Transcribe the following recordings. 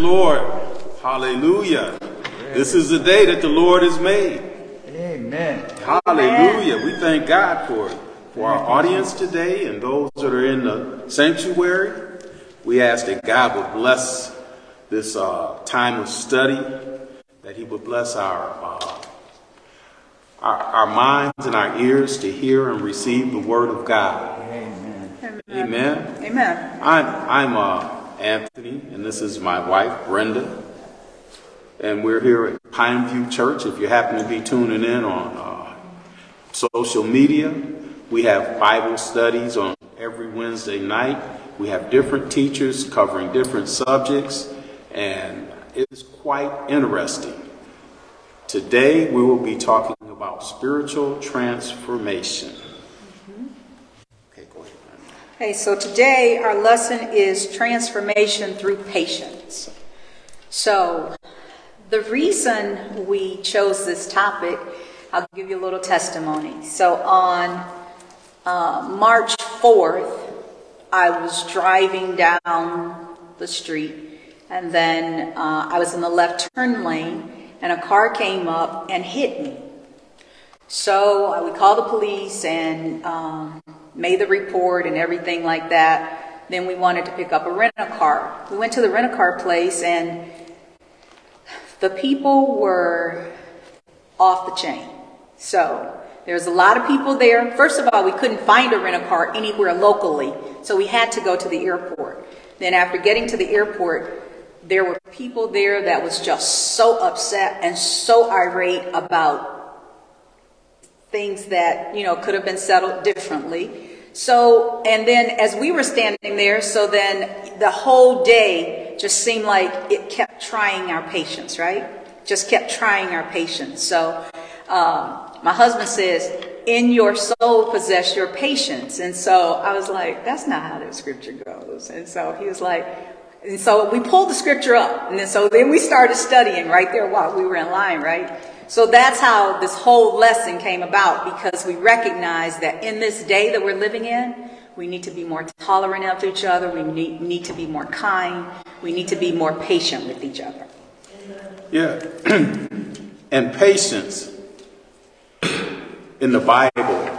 Lord. Hallelujah. This is the day that the Lord has made. Amen. Hallelujah. We thank God for it. For our audience today and those that are in the sanctuary, we ask that God would bless this uh, time of study, that He would bless our, uh, our, our minds and our ears to hear and receive the Word of God. Amen. Amen. Amen. I'm, I'm uh, Anthony, and this is my wife, Brenda. And we're here at Pineview Church. If you happen to be tuning in on uh, social media, we have Bible studies on every Wednesday night. We have different teachers covering different subjects, and it's quite interesting. Today, we will be talking about spiritual transformation. Okay, go ahead. Brenda. Okay, so today our lesson is transformation through patience. So, the reason we chose this topic, I'll give you a little testimony. So, on uh, March 4th, I was driving down the street, and then uh, I was in the left turn lane, and a car came up and hit me. So we called the police and um, made the report and everything like that. Then we wanted to pick up a rental car. We went to the rental car place and the people were off the chain. So there was a lot of people there. First of all, we couldn't find a rental car anywhere locally, so we had to go to the airport. Then after getting to the airport, there were people there that was just so upset and so irate about things that you know could have been settled differently so and then as we were standing there so then the whole day just seemed like it kept trying our patience right? Just kept trying our patience. So um, my husband says in your soul possess your patience. And so i was like that's not how the scripture goes. And so he was like and so we pulled the scripture up and then so then we started studying right there while we were in line right so that's how this whole lesson came about because we recognize that in this day that we're living in, we need to be more tolerant of each other. We need, need to be more kind. We need to be more patient with each other. Yeah. and patience in the Bible,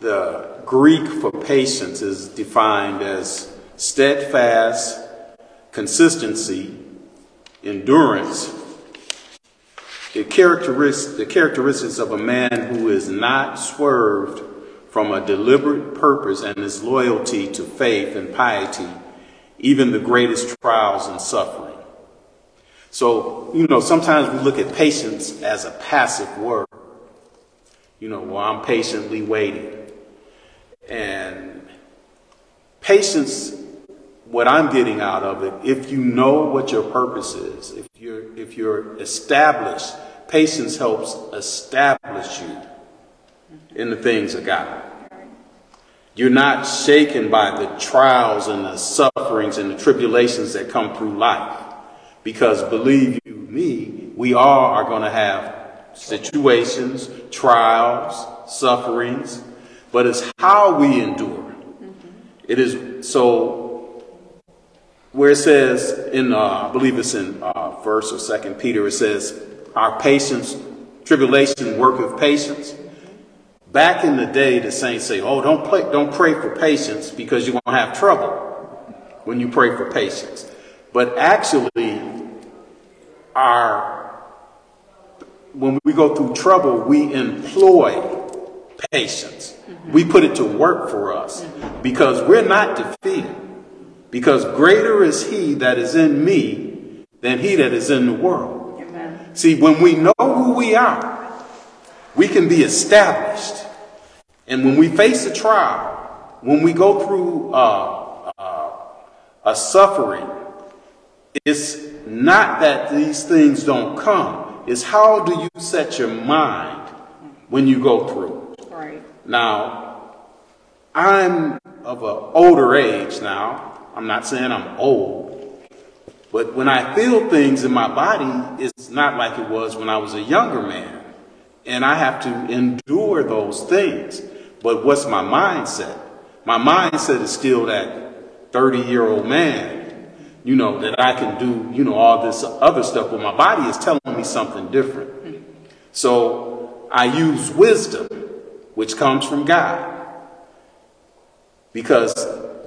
the Greek for patience is defined as steadfast, consistency, endurance, the, characteris- the characteristics of a man who is not swerved from a deliberate purpose and his loyalty to faith and piety, even the greatest trials and suffering. So, you know, sometimes we look at patience as a passive word. You know, well, I'm patiently waiting. And patience, what I'm getting out of it, if you know what your purpose is, if you're, if you're established, patience helps establish you in the things of God. You're not shaken by the trials and the sufferings and the tribulations that come through life. Because believe you me, we all are going to have situations, trials, sufferings, but it's how we endure. It is so where it says in, uh, I believe it's in uh, verse or second Peter, it says, our patience, tribulation, work of patience. Back in the day, the saints say, "Oh, don't play, don't pray for patience because you're gonna have trouble when you pray for patience." But actually, our when we go through trouble, we employ patience. We put it to work for us because we're not defeated. Because greater is He that is in me than He that is in the world. Amen. See, when we know who we are, we can be established. And when we face a trial, when we go through uh, uh, a suffering, it's not that these things don't come. It's how do you set your mind when you go through. Right. Now, I'm of an older age now. I'm not saying I'm old, but when I feel things in my body, it's not like it was when I was a younger man. And I have to endure those things. But what's my mindset? My mindset is still that 30 year old man you know, that I can do, you know, all this other stuff, but my body is telling me something different. So I use wisdom, which comes from God. Because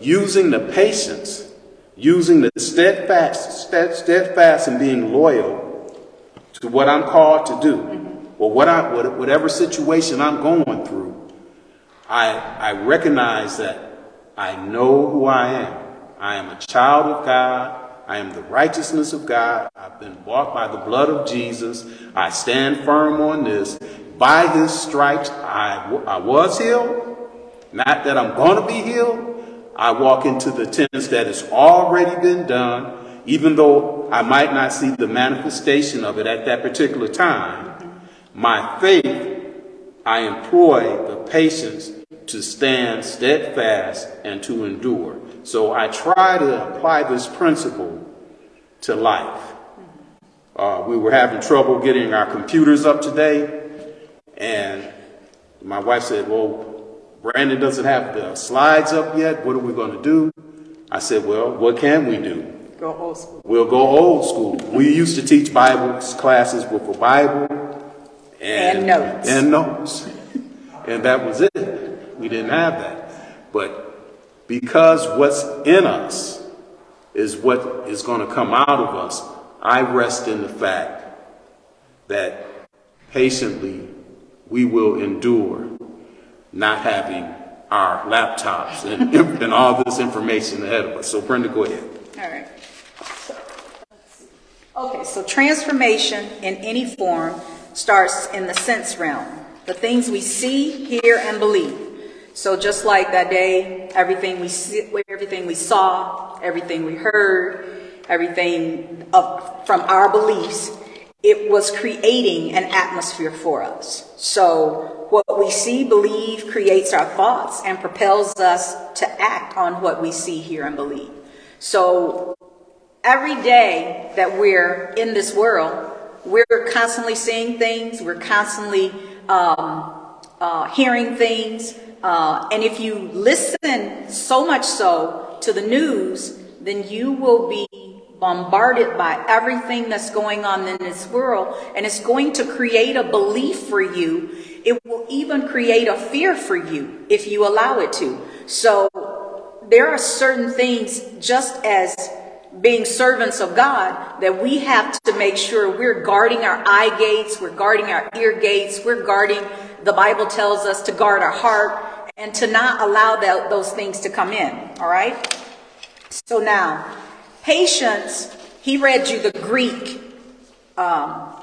using the patience, using the steadfast, steadfast and being loyal to what I'm called to do, or what I, whatever situation I'm going through, I, I recognize that I know who I am. I am a child of God. I am the righteousness of God. I've been bought by the blood of Jesus. I stand firm on this. By his stripes, I, I was healed. Not that I'm going to be healed. I walk into the tenets that has already been done, even though I might not see the manifestation of it at that particular time. My faith I employ the patience to stand steadfast and to endure. So I try to apply this principle to life. Uh, we were having trouble getting our computers up today, and my wife said, Well, Brandon doesn't have the slides up yet. What are we going to do? I said, Well, what can we do? Go old school. We'll go old school. We used to teach Bible classes with a Bible and, And notes. And notes. and that was it. We didn't have that. But because what's in us is what is going to come out of us, I rest in the fact that patiently we will endure not having our laptops and, and all this information ahead of us. So, Brenda, go ahead. All right. Okay, so transformation in any form starts in the sense realm, the things we see, hear, and believe. So just like that day, everything we see, everything we saw, everything we heard, everything of, from our beliefs, it was creating an atmosphere for us. So what we see, believe, creates our thoughts and propels us to act on what we see, hear, and believe. So every day that we're in this world, we're constantly seeing things, we're constantly um, uh, hearing things. Uh, and if you listen so much so to the news, then you will be bombarded by everything that's going on in this world. And it's going to create a belief for you. It will even create a fear for you if you allow it to. So there are certain things, just as being servants of God, that we have to make sure we're guarding our eye gates, we're guarding our ear gates, we're guarding, the Bible tells us to guard our heart and to not allow those things to come in. All right? So now, patience, he read you the Greek um,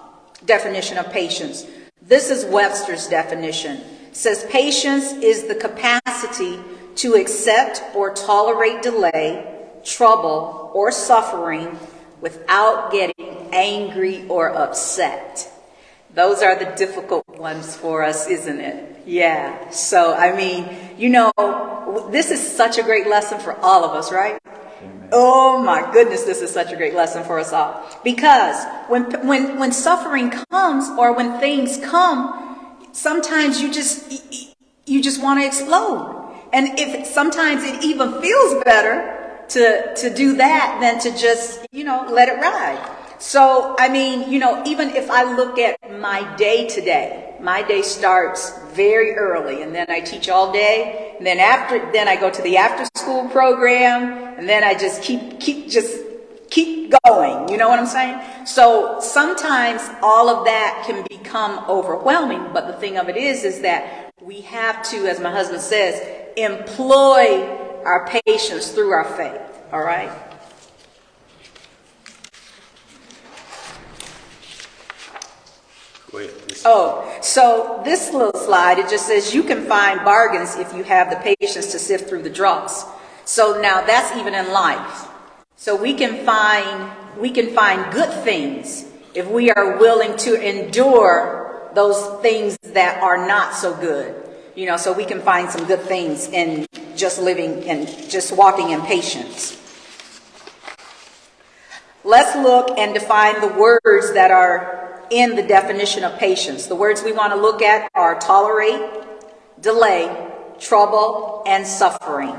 definition of patience. This is Webster's definition. It says patience is the capacity to accept or tolerate delay, trouble, or suffering without getting angry or upset. Those are the difficult ones for us, isn't it? Yeah. So, I mean, you know, this is such a great lesson for all of us, right? Oh my goodness, this is such a great lesson for us all. Because when when when suffering comes or when things come, sometimes you just you just want to explode. And if sometimes it even feels better to to do that than to just, you know, let it ride. So, I mean, you know, even if I look at my day today, my day starts very early and then I teach all day. And then after, then I go to the after school program and then I just keep, keep, just keep going. You know what I'm saying? So sometimes all of that can become overwhelming. But the thing of it is, is that we have to, as my husband says, employ our patience through our faith. All right? Go ahead. Oh, so this little slide, it just says you can find bargains if you have the patience to sift through the dross. So now that's even in life. So we can find we can find good things if we are willing to endure those things that are not so good. You know, so we can find some good things in just living and just walking in patience. Let's look and define the words that are in the definition of patience. The words we want to look at are tolerate, delay, trouble, and suffering.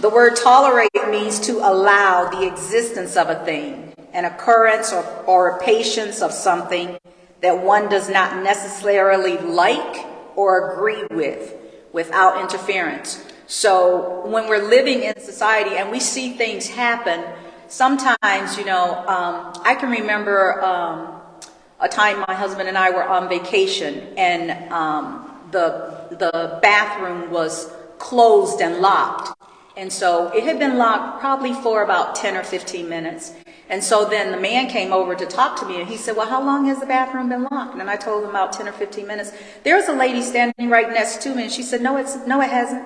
The word tolerate means to allow the existence of a thing, an occurrence or, or patience of something that one does not necessarily like or agree with without interference. So when we're living in society and we see things happen, sometimes, you know, um, I can remember um, a time my husband and I were on vacation and um, the, the bathroom was closed and locked. And so it had been locked probably for about 10 or 15 minutes. And so then the man came over to talk to me and he said, well, how long has the bathroom been locked? And I told him about 10 or 15 minutes. There was a lady standing right next to me and she said, no, it's, no, it hasn't.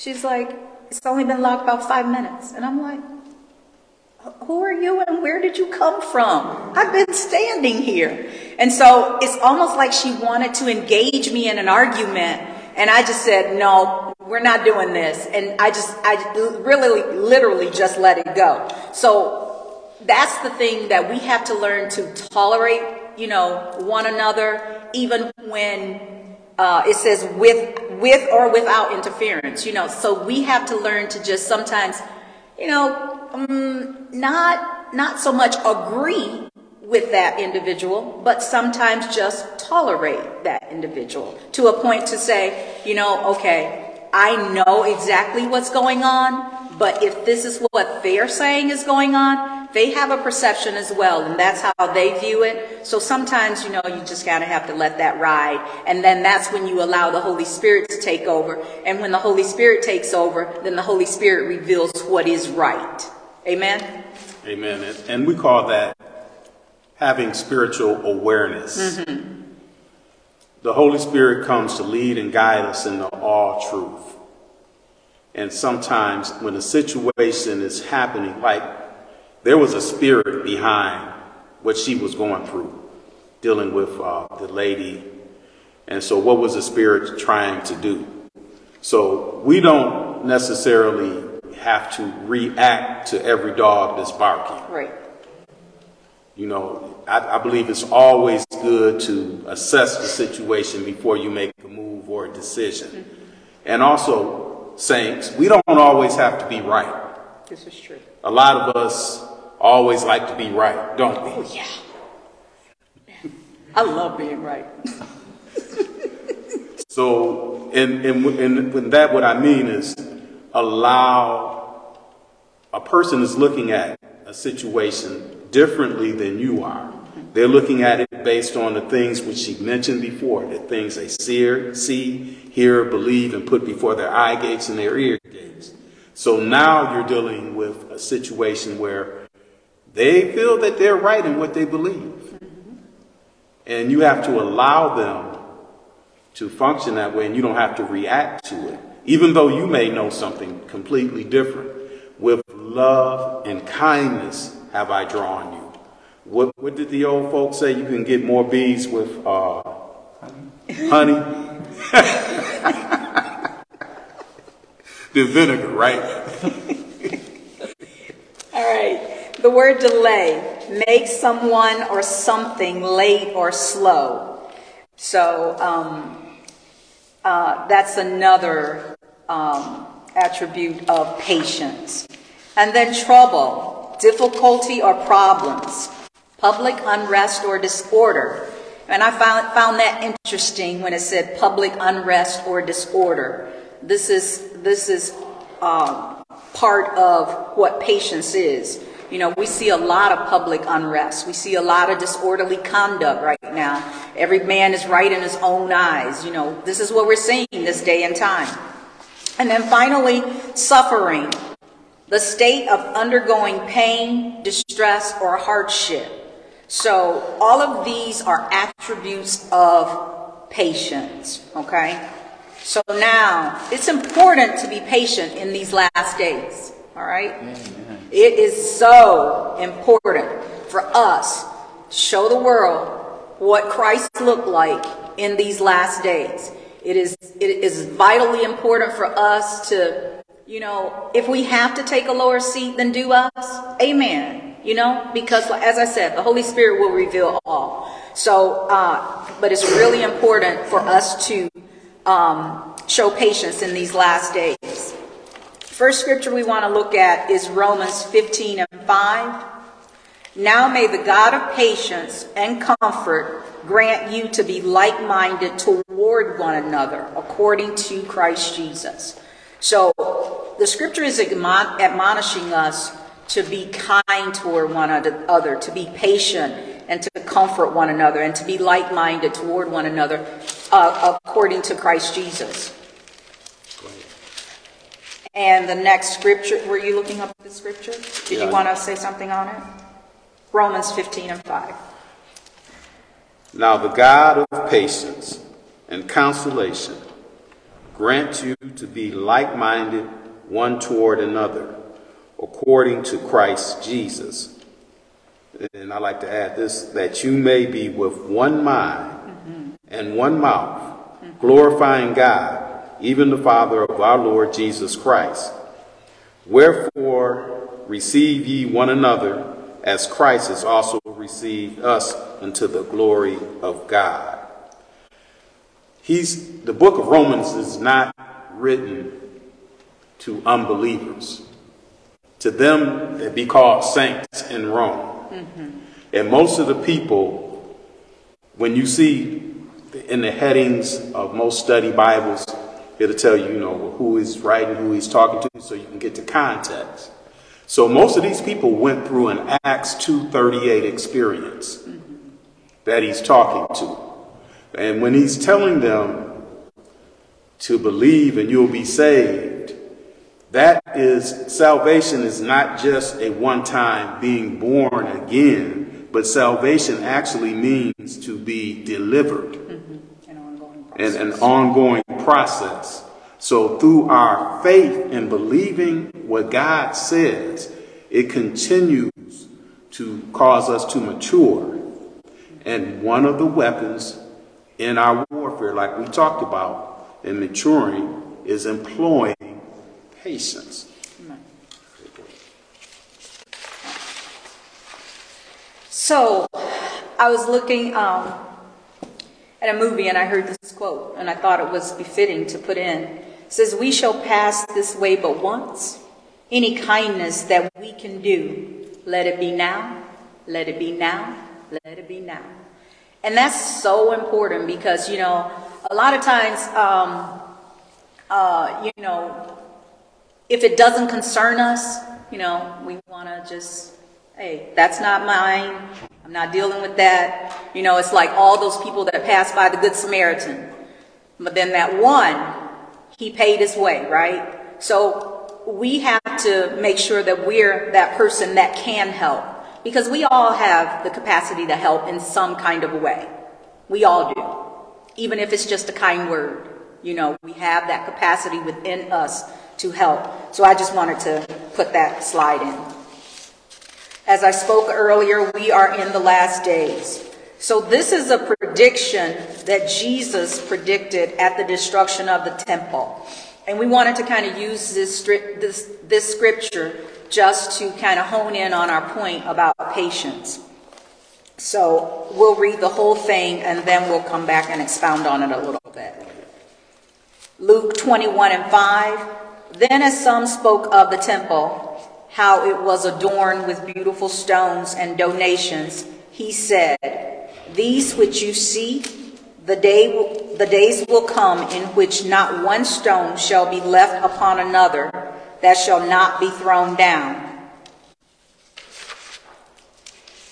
She's like, it's only been locked about five minutes. And I'm like, who are you and where did you come from? I've been standing here. And so it's almost like she wanted to engage me in an argument. And I just said, no, we're not doing this. And I just, I really, literally just let it go. So that's the thing that we have to learn to tolerate, you know, one another, even when uh, it says with, with or without interference, you know. So we have to learn to just sometimes, you know, um, not, not so much agree with that individual, but sometimes just tolerate that individual to a point to say, you know, okay, I know exactly what's going on, but if this is what they're saying is going on, they have a perception as well, and that's how they view it. So sometimes, you know, you just kind of have to let that ride. And then that's when you allow the Holy Spirit to take over. And when the Holy Spirit takes over, then the Holy Spirit reveals what is right. Amen? Amen. And, we call that having spiritual awareness. Mm-hmm. The Holy Spirit comes to lead and guide us into all truth. And sometimes when a situation is happening, like there was a spirit behind what she was going through, dealing with uh, the lady. And so, what was the spirit trying to do? So, we don't necessarily have to react to every dog that's barking. Right. You know, I, I believe it's always good to assess the situation before you make a move or a decision. And also, saints, we don't always have to be right. This is true. A lot of us always like to be right, don't we? Oh, yeah. I love being right. So, and, and, and with that, what I mean is allow a person is looking at a situation differently than you are. They're looking at it based on the things which she mentioned before, the things they see, see, hear, believe, and put before their eye gates and their ear gates. So now you're dealing with a situation where they feel that they're right in what they believe. And you have to allow them to function that way, and you don't have to react to it, even though you may know something completely different. With love and kindness have I drawn you. What, what did the old folks say? You can get more bees with uh, honey than vinegar, right? The word delay makes someone or something late or slow. So um, uh, that's another um, attribute of patience. And then trouble, difficulty or problems, public unrest or disorder. And I found, found that interesting when it said public unrest or disorder. This is, this is um, part of what patience is. You know, we see a lot of public unrest. We see a lot of disorderly conduct right now. Every man is right in his own eyes. You know, this is what we're seeing this day and time. And then finally, suffering, the state of undergoing pain, distress, or hardship. So all of these are attributes of patience, okay? So now, it's important to be patient in these last days, all right? It is so important for us to show the world what Christ looked like in these last days. It is, it is vitally important for us to, you know, if we have to take a lower seat, then do us. Amen. You know, because as I said, the Holy Spirit will reveal all. So, uh, but it's really important for us to um, show patience in these last days. First scripture we want to look at is Romans 15 and 5. Now may the God of patience and comfort grant you to be like minded toward one another according to Christ Jesus. So the scripture is admon- admonishing us to be kind toward one another, to be patient, and to comfort one another, and to be like minded toward one another uh, according to Christ Jesus. And the next scripture, were you looking up the scripture? Did you want to say something on it? Romans 15 and 5. Now the God of patience and consolation grant you to be like-minded one toward another, according to Christ Jesus. And I like to add this, that you may be with one mind mm-hmm. and one mouth, glorifying God, even the Father of our Lord Jesus Christ. Wherefore receive ye one another, as Christ has also received us unto the glory of God. He's the book of Romans is not written to unbelievers, to them that be called saints in Rome. Mm-hmm. And most of the people, when you see in the headings of most study Bibles, it'll tell you, you know, who is writing, who he's talking to, so you can get the context. So most of these people went through an Acts 238 experience that he's talking to. And when he's telling them to believe and you'll be saved, that is salvation is not just a one time being born again, but salvation actually means to be delivered ongoing and an ongoing process. So through our faith in believing what God says, it continues to cause us to mature. And one of the weapons in our warfare, like we talked about in maturing, is employing patience. So, I was looking um, at a movie and I heard this quote, and I thought it was befitting to put in. It says, We shall pass this way but once. Any kindness that we can do, let it be now, let it be now, let it be now. And that's so important because, you know, a lot of times, um, uh, you know, if it doesn't concern us, you know, we want to just, hey, that's not mine. I'm not dealing with that. You know, it's like all those people that passed by the Good Samaritan. But then that one, he paid his way, right? So we have to make sure that we're that person that can help because we all have the capacity to help in some kind of a way. We all do. Even if it's just a kind word. You know, we have that capacity within us to help. So I just wanted to put that slide in. As I spoke earlier, we are in the last days. So this is a prediction that Jesus predicted at the destruction of the temple. And we wanted to kind of use this, this, this scripture just to kind of hone in on our point about patience. So we'll read the whole thing and then we'll come back and expound on it a little bit. Luke 21 and 5. Then as some spoke of the temple, how it was adorned with beautiful stones and donations, he said, These which you see, the, day will, the days will come in which not one stone shall be left upon another that shall not be thrown down.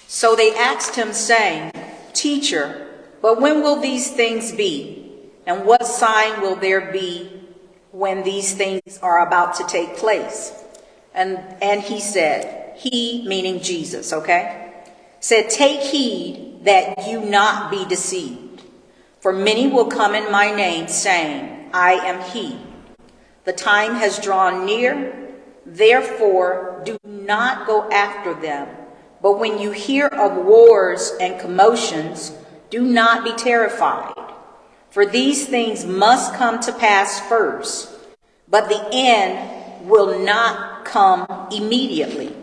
So they asked him, saying, Teacher, but when will these things be? And what sign will there be when these things are about to take place? And, and he said, He, meaning Jesus, okay, said, Take heed that you not be deceived. For many will come in my name, saying, I am he. The time has drawn near, therefore do not go after them. But when you hear of wars and commotions, do not be terrified. For these things must come to pass first, but the end will not come immediately.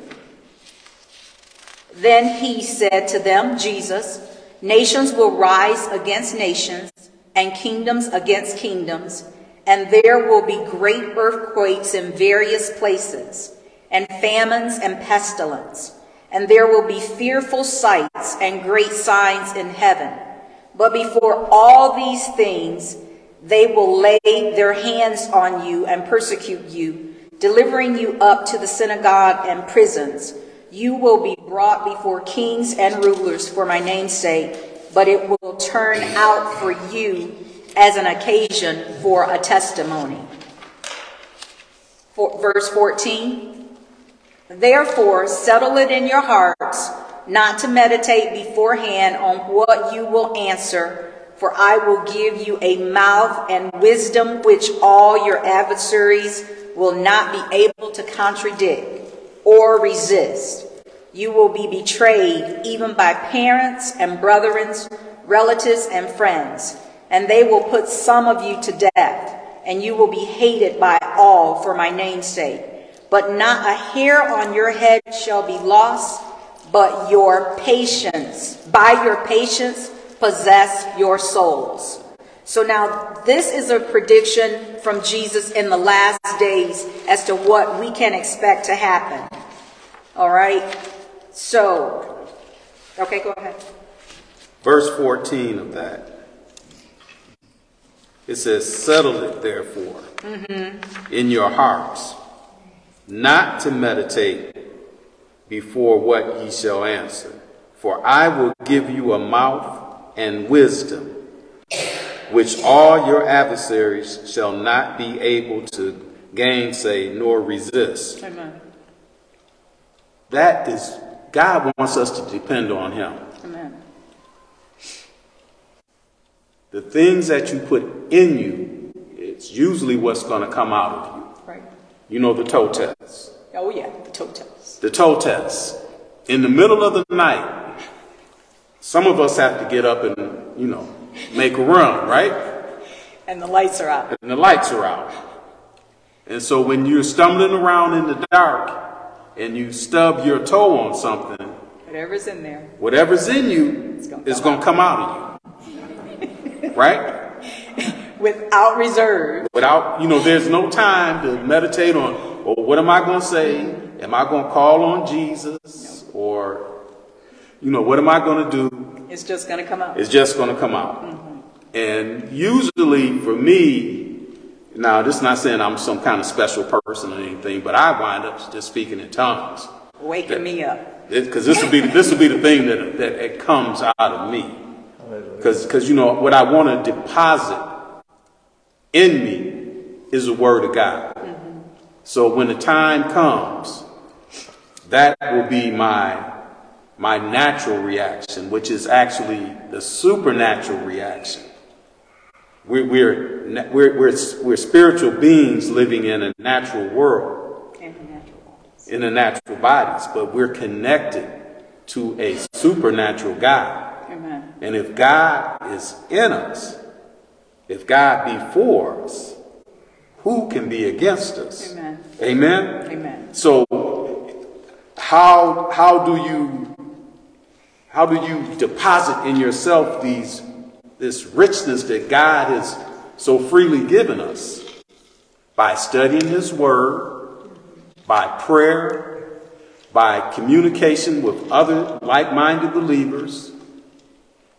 Then he said to them, Jesus, Nations will rise against nations, and kingdoms against kingdoms, And there will be great earthquakes in various places, and famines and pestilence. And there will be fearful sights and great signs in heaven. But before all these things, they will lay their hands on you and persecute you, delivering you up to the synagogue and prisons. You will be brought before kings and rulers for my name's sake, but it will turn out for you as an occasion for a testimony. For, verse 14 Therefore, settle it in your hearts not to meditate beforehand on what you will answer, for I will give you a mouth and wisdom which all your adversaries will not be able to contradict or resist. You will be betrayed even by parents and brethren, relatives and friends, and they will put some of you to death, and you will be hated by all for my name's sake. But not a hair on your head shall be lost, but your patience, by your patience, possess your souls. So now this is a prediction from Jesus in the last days as to what we can expect to happen. All right? So, okay, go ahead. Verse 14 of that. It says, Settle it therefore mm-hmm. in your hearts, not to meditate before what ye shall answer. For I will give you a mouth and wisdom, which all your adversaries shall not be able to gainsay nor resist. Amen. That is, God wants us to depend on Him. Amen. The things that you put in you, it's usually what's going to come out of you. Right. You know the toe test. Oh, yeah, the toe test. The toe test. In the middle of the night, some of us have to get up and, you know, make a run, right? And the lights are out. And the lights are out. And so when you're stumbling around in the dark and you stub your toe on something, Whatever's in there. whatever's in you It's is come going to come out of you. right? Without reserve. Without, you know, there's no time to meditate on, well, what am I going to say? Am I going to call on Jesus? Or, you know, what am I going to do? It's just going to come out. It's just going to come out. Mm-hmm. And usually for me, now this is not saying I'm some kind of special person or anything, but I wind up just speaking in tongues. Waking me up. Because this will be this will be the thing that that it comes out of me. Hallelujah. Because you know what I want to deposit in me is the word of God. Mm-hmm. So when the time comes, that will be my my natural reaction, which is actually the supernatural reaction. We're, we're, we're, we're, we're spiritual beings living in a natural world, In the natural bodies. in the natural bodies, but we're connected to a supernatural God. Amen. And if God is in us, if God be for us, who can be against us? Amen. Amen. Amen. So how how do you how do you deposit in yourself these this richness that God has so freely given us? By studying his word, by prayer, by communication with other like-minded believers,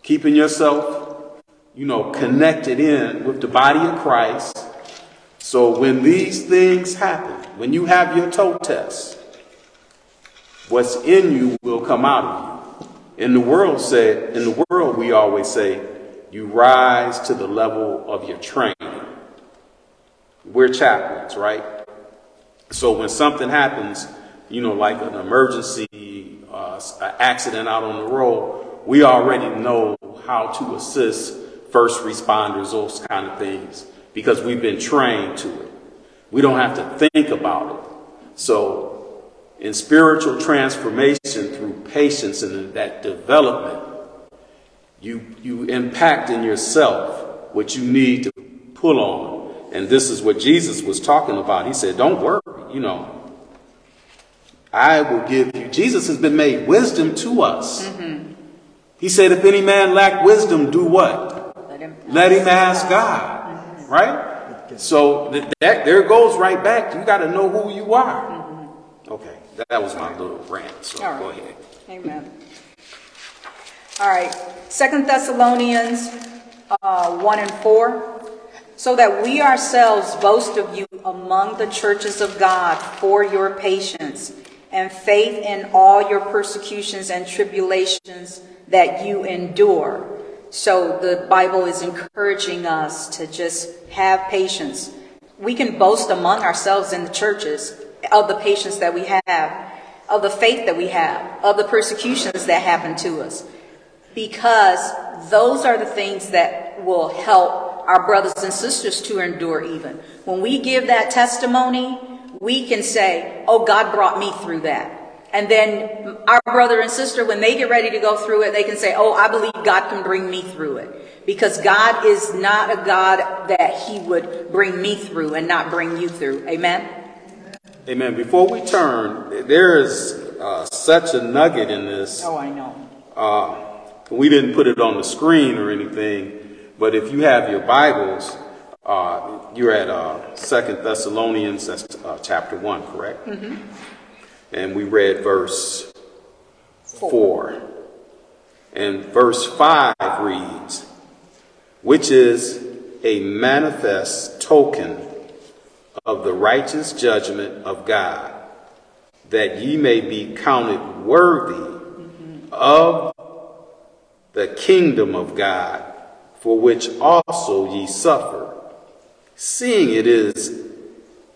keeping yourself, you know, connected in with the body of Christ. So when these things happen, when you have your toe test, what's in you will come out of you. In the world said, in the world we always say, you rise to the level of your training. We're chaplains, right? So when something happens, you know, like an emergency, uh, an accident out on the road, we already know how to assist first responders, those kind of things, because we've been trained to it. We don't have to think about it. So in spiritual transformation patience and that development, you, you impact in yourself what you need to pull on. And this is what Jesus was talking about. He said, Don't worry, you know. I will give you. Jesus has been made wisdom to us. Mm-hmm. He said, If any man lack wisdom, do what? Let him. Let him ask God. Mm-hmm. Right? So th- that there it goes right back. You got to know who you are. Mm-hmm. Okay, that was my little rant. So All right. go ahead. Amen. All right, Second Thessalonians, uh, one and four. So that we ourselves boast of you among the churches of God for your patience and faith in all your persecutions and tribulations that you endure. So the Bible is encouraging us to just have patience. We can boast among ourselves in the churches of the patience that we have, of the faith that we have, of the persecutions that happen to us because those are the things that will help our brothers and sisters to endure even. When we give that testimony, we can say, oh, God brought me through that. And then our brother and sister, when they get ready to go through it, they can say, oh, I believe God can bring me through it. Because God is not a God that he would bring me through and not bring you through. Amen? Amen. Before we turn, there is uh, such a nugget in this. Oh, I know. Uh, we didn't put it on the screen or anything, but if you have your Bibles, uh, you're at uh, Second Thessalonians, that's uh, chapter one, correct? Mhm. And we read verse four, and verse five reads, "Which is a manifest token of the righteous judgment of God, that ye may be counted worthy of the kingdom of God, for which also ye suffer, seeing it is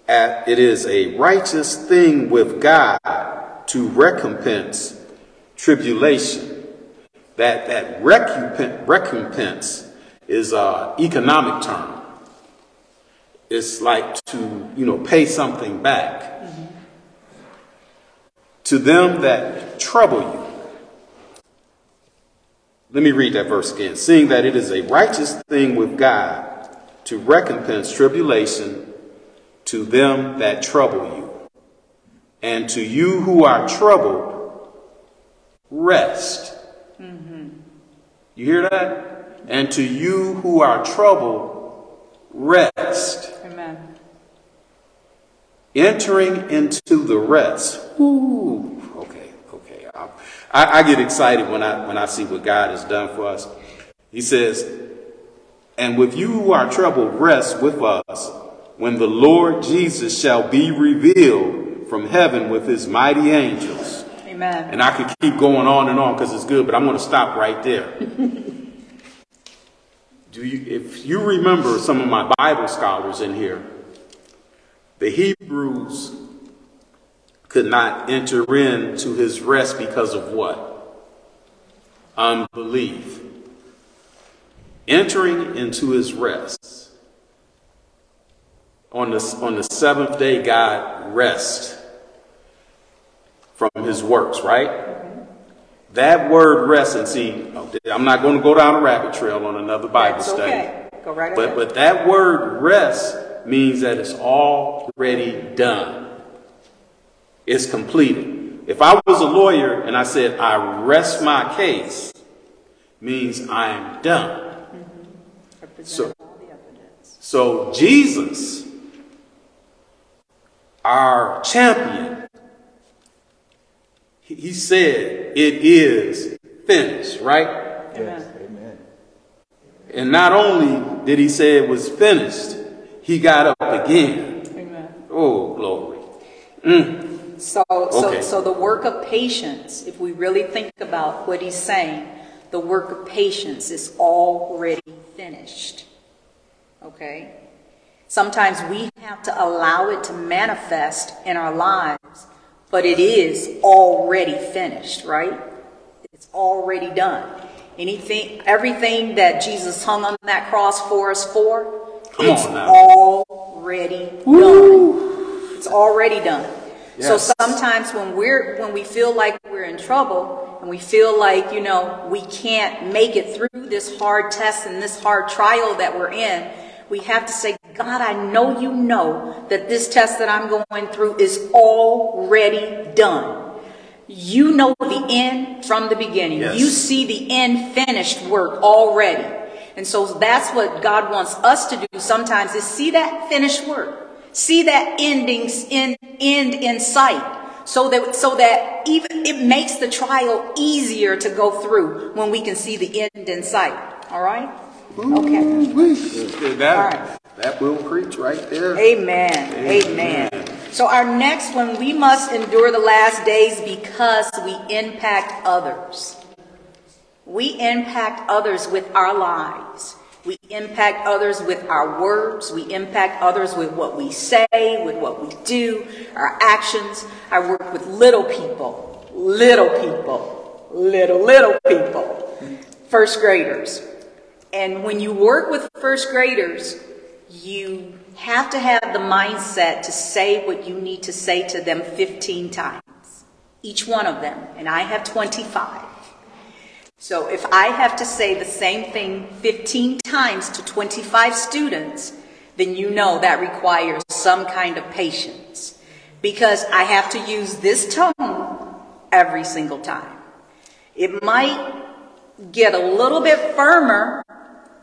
at, it is a righteous thing with God to recompense tribulation. That that recompense, recompense is a economic term. It's like to you know pay something back to them that trouble you. Let me read that verse again. Seeing that it is a righteous thing with God to recompense tribulation to them that trouble you, and to you who are troubled, rest. Mm-hmm. You hear that? And to you who are troubled, rest. Amen. Entering into the rest. Ooh, okay, okay. I, I, get excited when I when I see what God has done for us. He says, "And with you who are troubled, rest with us when the Lord Jesus shall be revealed from heaven with his mighty angels." Amen. And I could keep going on and on because it's good, but I'm going to stop right there. Do you, if you remember some of my Bible scholars in here, the Hebrews could not enter into his rest because of what? Unbelief. Entering into his rest. On the, on the seventh day, God rests from his works, right? That word rest, and see, oh, I'm not going to go down a rabbit trail on another Bible That's study. okay. Go right But, ahead. but that word rest means that it's already done. It's completed. If I was a lawyer and I said, I rest my case, means I'm done. Mm-hmm. So, all the evidence. so Jesus, our champion, he he said, it is finished, right? Yes. Amen. And not only did he say it was finished, he got up again. Amen. Oh, glory. Mm. So, so, Okay. so the work of patience, if we really think about what he's saying, the work of patience is already finished. Okay? Sometimes we have to allow it to manifest in our lives, but it is already finished, right? It's already done. Anything, everything that Jesus hung on that cross for us for, Come it's on now. already done. It's already done. So sometimes when we're when we feel like we're in trouble and we feel like, you know, we can't make it through this hard test and this hard trial that we're in, we have to say, God, I know you know that this test that I'm going through is already done. You know the end from the beginning. Yes. You see the end finished work already. And so that's what God wants us to do sometimes is see that finished work. See that ending in end in sight. So that so that even it makes the trial easier to go through when we can see the end in sight. All right? Okay. That, All right. That will preach right there. Amen. Amen. So our next one, we must endure the last days because we impact others. We impact others with our lives. We impact others with our words. We impact others with what we say, with what we do, our actions. I work with little people, little people, little, little people, first graders. And when you work with first graders, you have to have the mindset to say what you need to say to them 15 times, each one of them. And I have 25. So if I have to say the same thing 15 times to 25 students, then you know that requires some kind of patience because I have to use this tone every single time. It might get a little bit firmer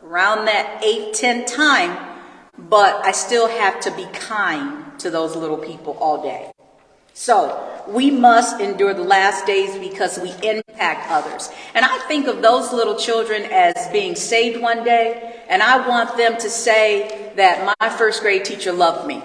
around that eighth, tenth time, but I still have to be kind to those little people all day. So we must endure the last days because we impact others. And I think of those little children as being saved one day, and I want them to say that my first grade teacher loved me.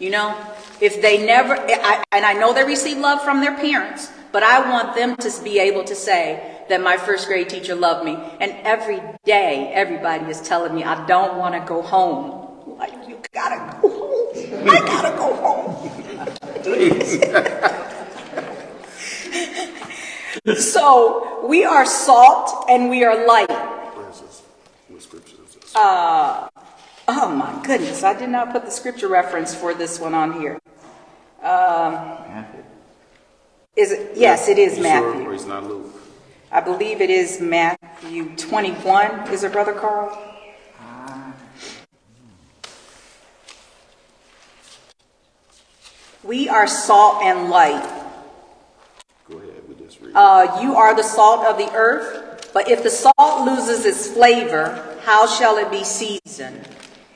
You know, if they never, I, and I know they receive love from their parents, but I want them to be able to say that my first grade teacher loved me. And every day, everybody is telling me I don't want to go home. Like, you gotta go home. I gotta go home. so we are salt and we are light. Where is this? What scripture is this? Oh my goodness, I did not put the scripture reference for this one on here. Um, Matthew. Is it? Yes, it is Matthew. sure? Or Matthew. it's not Luke? I believe it is Matthew 21. Is it Brother Carl? We are salt and light. Go ahead, we just read. Uh, you are the salt of the earth, but if the salt loses its flavor, how shall it be seasoned?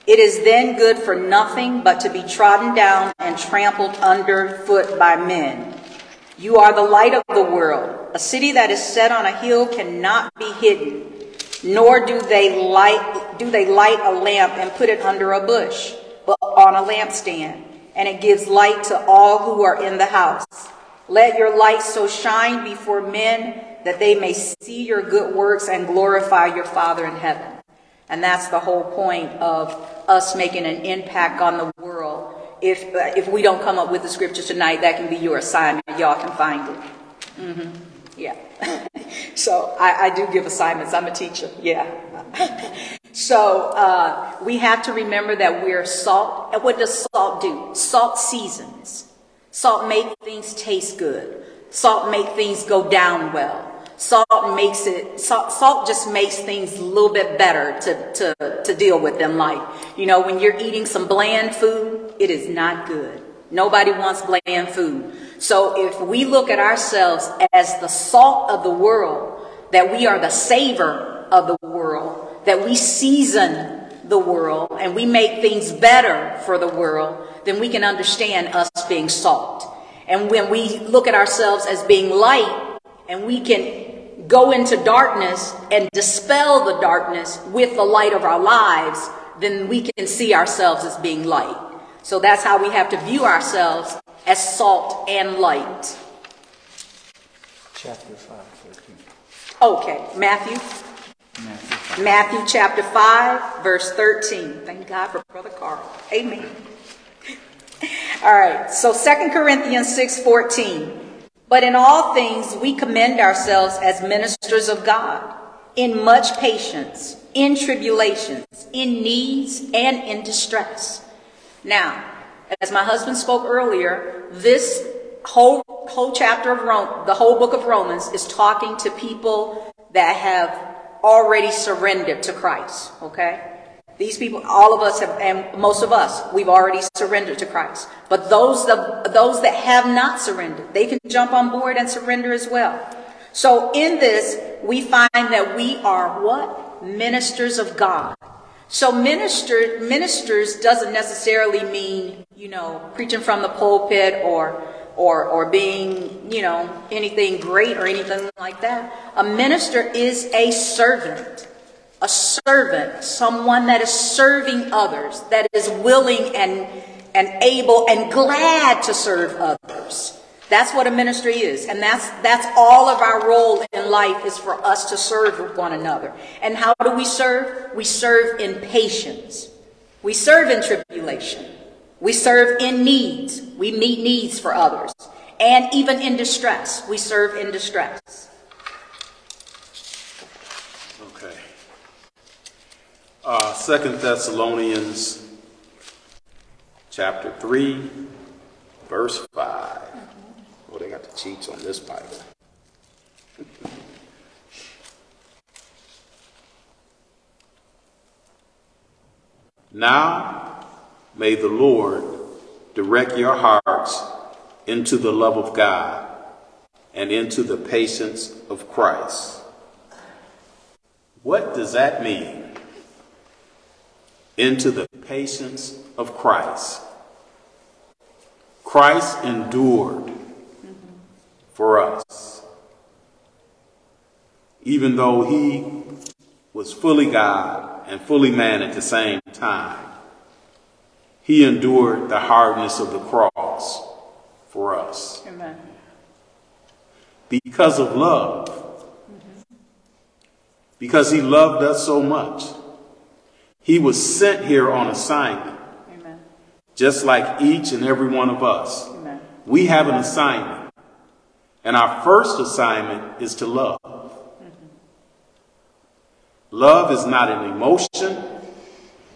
It is then good for nothing but to be trodden down and trampled underfoot by men. You are the light of the world. A city that is set on a hill cannot be hidden, nor do they light do they light a lamp and put it under a bush, but on a lampstand, and it gives light to all who are in the house. Let your light so shine before men that they may see your good works and glorify your Father in heaven. And that's the whole point of us making an impact on the world. If, uh, if we don't come up with the scripture tonight, that can be your assignment. Y'all can find it. hmm Yeah. so I, I do give assignments. I'm a teacher. Yeah. so uh, we have to remember that we're salt. And what does salt do? Salt seasons. Salt make things taste good. Salt make things go down well. Salt makes it, salt, salt just makes things a little bit better to, to, to deal with in life. You know, when you're eating some bland food, it is not good. Nobody wants bland food. So if we look at ourselves as the salt of the world, that we are the savor of the world, that we season the world and we make things better for the world, then we can understand us being salt. And when we look at ourselves as being light and we can go into darkness and dispel the darkness with the light of our lives, then we can see ourselves as being light. So that's how we have to view ourselves as salt and light. Chapter 5, 13. Okay, Matthew, Matthew 5. Matthew chapter 5, verse 13. Thank God for Brother Carl. Amen. All right, so 2 Corinthians 6 14. But in all things we commend ourselves as ministers of God, in much patience, in tribulations, in needs, and in distress. Now, as my husband spoke earlier, this whole whole chapter of Rome, the whole book of Romans is talking to people that have already surrendered to Christ, okay? These people, all of us have, and most of us, we've already surrendered to Christ. But those, the, those that have not surrendered, they can jump on board and surrender as well. So in this, we find that we are what? ministers of God. So minister, ministers doesn't necessarily mean, you know, preaching from the pulpit or, or, or being, you know, anything great or anything like that. A minister is a servant. A servant, someone that is serving others, that is willing and, and able and glad to serve others. That's what a ministry is. And that's, that's all of our role in life is for us to serve one another. And how do we serve? We serve in patience. We serve in tribulation. We serve in needs. We meet needs for others. And even in distress, we serve in distress. Okay. Uh, Second Thessalonians chapter 3, verse 5 they got the cheats on this Bible. Now, may the Lord direct your hearts into the love of God and into the patience of Christ. What does that mean? Into the patience of Christ. Christ endured for us. Even though he was fully God and fully man at the same time, he endured the hardness of the cross for us Amen. because of love. Because he loved us so much. He was sent here on assignment, Amen. just like each and every one of us. Amen. We have an assignment. And our first assignment is to love. Love is not an emotion,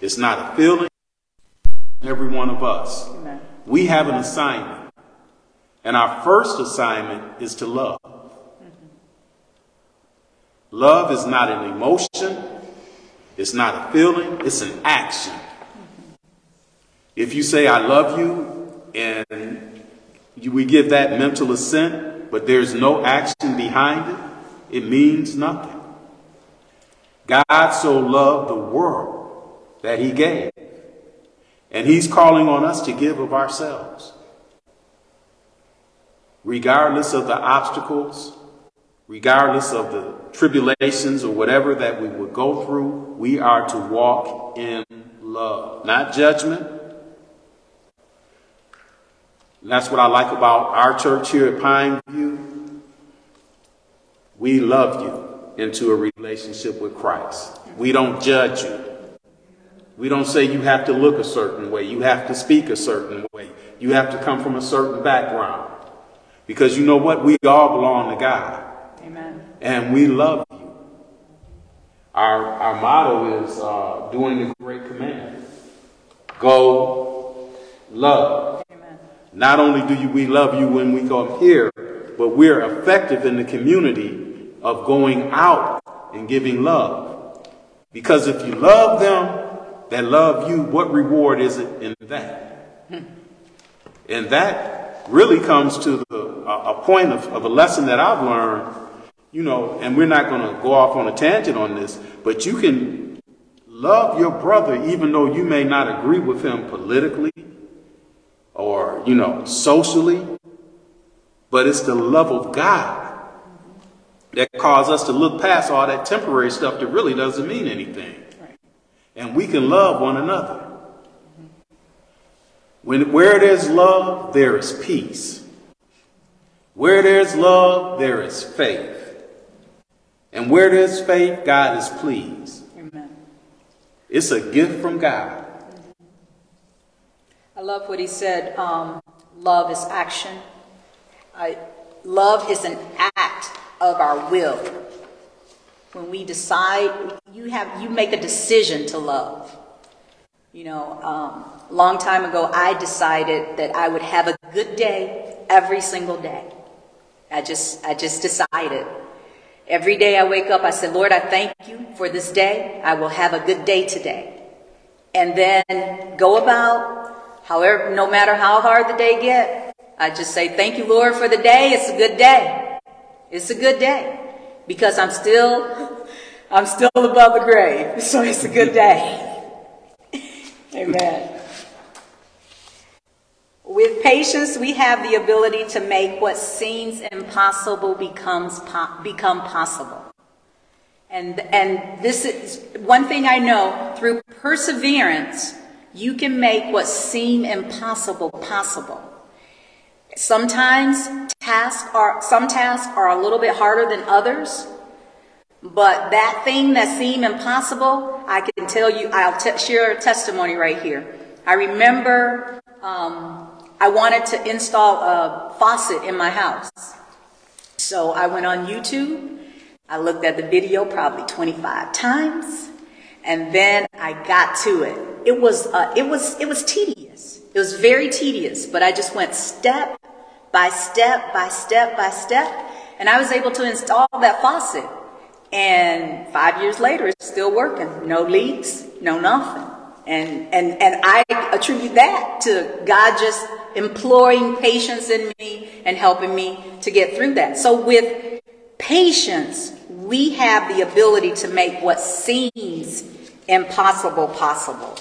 it's not a feeling. Every one of us. Amen. We have an assignment. And our first assignment is to love. Love is not an emotion, it's not a feeling, it's an action. If you say, I love you, and you, we give that mental assent, but there's no action behind it, it means nothing. God so loved the world that he gave. And he's calling on us to give of ourselves. Regardless of the obstacles, regardless of the tribulations or whatever that we would go through, we are to walk in love, not judgment. And that's what I like about our church here at Pine View. We love you into a relationship with Christ. We don't judge you. We don't say you have to look a certain way, you have to speak a certain way, you have to come from a certain background. Because you know what? We all belong to God Amen. and we love you. Our, our motto is uh, doing the great command go love. Not only do you, we love you when we come here, but we're effective in the community of going out and giving love. Because if you love them that love you, what reward is it in that? Hmm. And that really comes to the, a, a point of, of a lesson that I've learned, you know, and we're not going to go off on a tangent on this, but you can love your brother even though you may not agree with him politically or, you know, socially, but it's the love of God that causes us to look past all that temporary stuff that really doesn't mean anything. And we can love one another. When, where there's love, there is peace. Where there's love, there is faith. And where there's faith, God is pleased. Amen. It's a gift from God. I love what he said. Um, love is action. I, love is an act of our will. When we decide, you have you make a decision to love. You know, um, long time ago, I decided that I would have a good day every single day. I just, I just decided. Every day I wake up, I said, Lord, I thank you for this day. I will have a good day today. And then go about, however, no matter how hard the day get, I just say, thank you, Lord, for the day. It's a good day. It's a good day. Because I'm still, I'm still above the grave, so it's a good day. Amen. With patience, we have the ability to make what seems impossible becomes po- become possible. And, and this is one thing I know through perseverance, you can make what seem impossible possible. Sometimes tasks are, some tasks are a little bit harder than others, but that thing that seemed impossible, I can tell you, I'll t- share a testimony right here. I remember um, I wanted to install a faucet in my house. So I went on YouTube. I looked at the video probably 25 times, and then I got to it. It was uh, it was it was tedious. It was very tedious, but I just went step by step by step by step, and I was able to install that faucet. And five years later, it's still working. No leaks, no nothing. And, and, and I attribute that to God just employing patience in me and helping me to get through that. So with patience, we have the ability to make what seems impossible possible.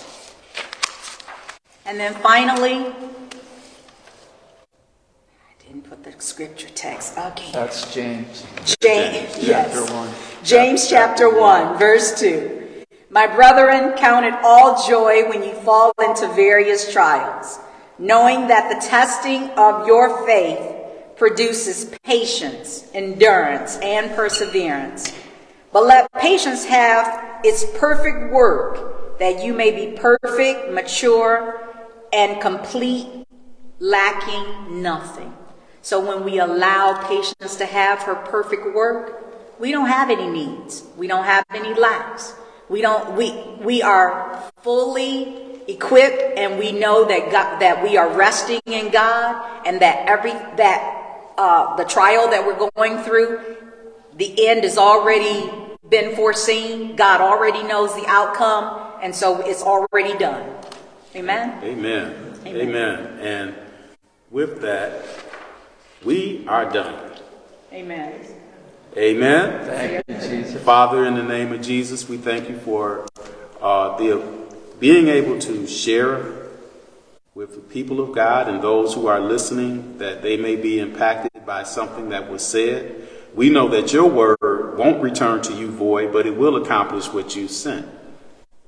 And then finally, I didn't put the scripture text. Okay. That's James, James, chapter yes. 1. James chapter 1, verse 2. My brethren, count it all joy when you fall into various trials, knowing that the testing of your faith produces patience, endurance, and perseverance. But let patience have its perfect work, that you may be perfect, mature, and complete, lacking nothing. So when we allow patience to have her perfect work, we don't have any needs. We don't have any lacks. We don't we we are fully equipped and we know that God, that we are resting in God and that every that uh, the trial that we're going through, the end has already been foreseen. God already knows the outcome, and so it's already done. Amen. Amen. Amen. Amen. And with that, we are done. Amen. Amen. Thank you, Jesus. Father, in the name of Jesus, we thank you for uh, the being able to share with the people of God and those who are listening that they may be impacted by something that was said. We know that your word won't return to you void, but it will accomplish what you sent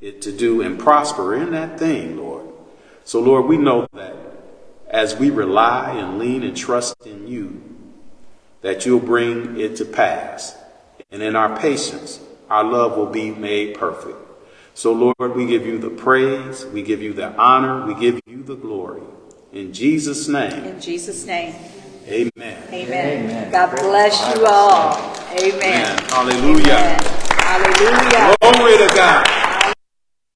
it to do and prosper in that thing, Lord. So, Lord, we know that as we rely and lean and trust in you, that you'll bring it to pass. And in our patience, our love will be made perfect. So, Lord, we give you the praise, we give you the honor, we give you the glory. In Jesus' name, In Jesus' name. amen. Amen. Amen. God bless you all. Amen. Amen. Hallelujah. Amen. Hallelujah. Glory to God.